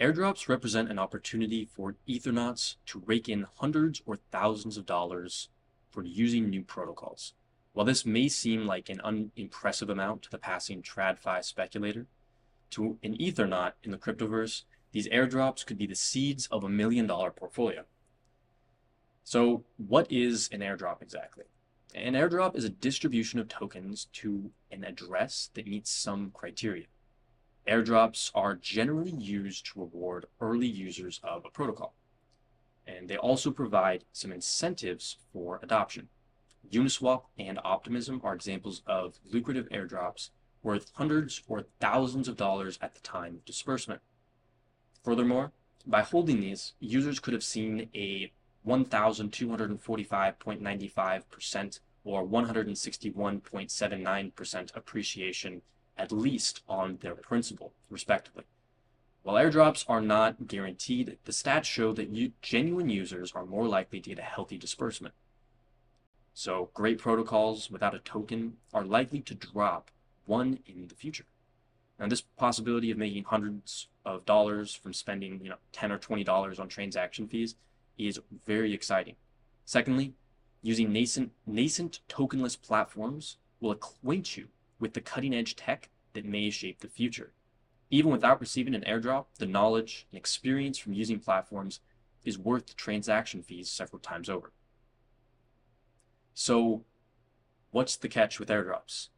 Airdrops represent an opportunity for Ethernauts to rake in hundreds or thousands of dollars for using new protocols. While this may seem like an unimpressive amount to the passing TradFi speculator, to an Ethernaut in the cryptoverse, these airdrops could be the seeds of a million dollar portfolio. So, what is an airdrop exactly? An airdrop is a distribution of tokens to an address that meets some criteria. Airdrops are generally used to reward early users of a protocol, and they also provide some incentives for adoption. Uniswap and Optimism are examples of lucrative airdrops worth hundreds or thousands of dollars at the time of disbursement. Furthermore, by holding these, users could have seen a 1,245.95% or 161.79% appreciation at least on their principal, respectively. While airdrops are not guaranteed, the stats show that genuine users are more likely to get a healthy disbursement. So, great protocols without a token are likely to drop one in the future. Now, this possibility of making hundreds of dollars from spending, you know, 10 or $20 on transaction fees is very exciting. Secondly, using nascent, nascent tokenless platforms will acquaint you with the cutting edge tech that may shape the future. Even without receiving an airdrop, the knowledge and experience from using platforms is worth the transaction fees several times over. So, what's the catch with airdrops?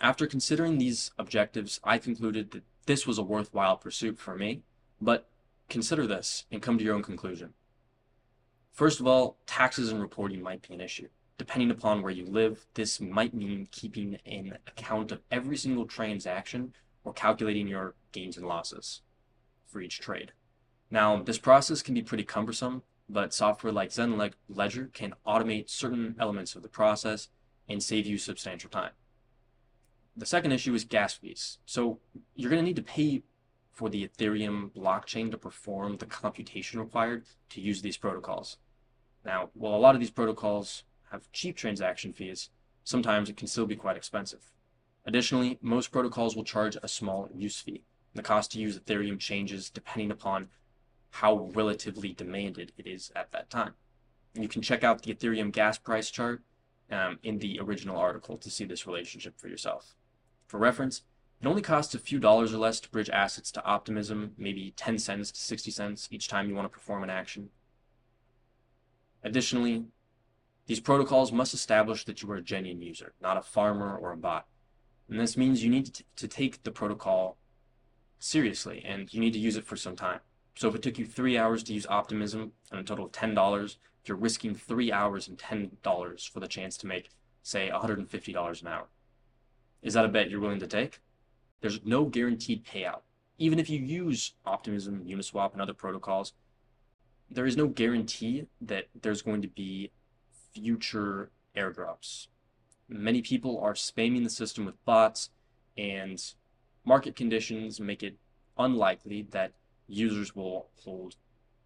After considering these objectives, I concluded that this was a worthwhile pursuit for me, but consider this and come to your own conclusion. First of all, taxes and reporting might be an issue. Depending upon where you live, this might mean keeping an account of every single transaction or calculating your gains and losses for each trade. Now, this process can be pretty cumbersome, but software like Zen Ledger can automate certain elements of the process and save you substantial time. The second issue is gas fees. So you're going to need to pay for the Ethereum blockchain to perform the computation required to use these protocols. Now, while a lot of these protocols have cheap transaction fees, sometimes it can still be quite expensive. Additionally, most protocols will charge a small use fee. The cost to use Ethereum changes depending upon how relatively demanded it is at that time. You can check out the Ethereum gas price chart um, in the original article to see this relationship for yourself. For reference, it only costs a few dollars or less to bridge assets to Optimism, maybe 10 cents to 60 cents each time you want to perform an action. Additionally, these protocols must establish that you are a genuine user, not a farmer or a bot. And this means you need to, take the protocol seriously and you need to use it for some time. So if it took you three hours to use Optimism and a total of $10, you're risking three hours and $10 for the chance to make, say, $150 an hour. Is that a bet you're willing to take? There's no guaranteed payout. Even if you use Optimism, Uniswap, and other protocols, there is no guarantee that there's going to be future airdrops. Many people are spamming the system with bots, and market conditions make it unlikely that users will hold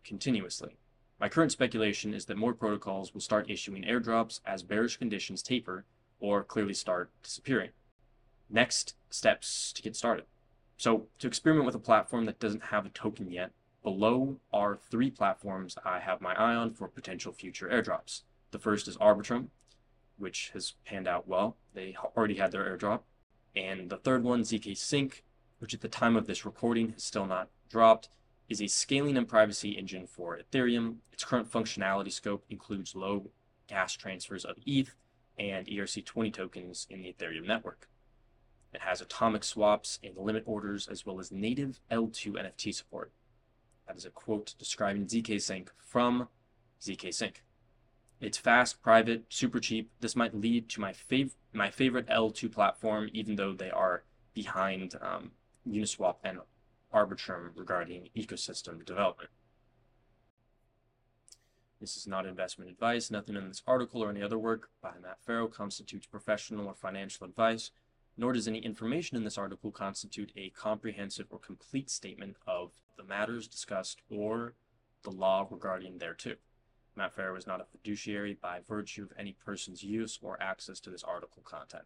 continuously. My current speculation is that more protocols will start issuing airdrops as bearish conditions taper or clearly start disappearing. Next steps to get started. So, to experiment with a platform that doesn't have a token yet, Below are three platforms I have my eye on for potential future airdrops. The first is Arbitrum, which has panned out well. They already had their airdrop. And the third one, ZK Sync, which at the time of this recording has still not dropped, is a scaling and privacy engine for Ethereum. Its current functionality scope includes low gas transfers of ETH and ERC20 tokens in the Ethereum network. It has atomic swaps and limit orders as well as native L2 NFT support. That is a quote describing ZK Sync from ZK Sync. It's fast, private, super cheap. This might lead to my fav- my favorite L2 platform, even though they are behind um, Uniswap and Arbitrum regarding ecosystem development. This is not investment advice. Nothing in this article or any other work by Matt Farrow constitutes professional or financial advice nor does any information in this article constitute a comprehensive or complete statement of the matters discussed or the law regarding thereto. Matt Farrow is not a fiduciary by virtue of any person's use or access to this article content.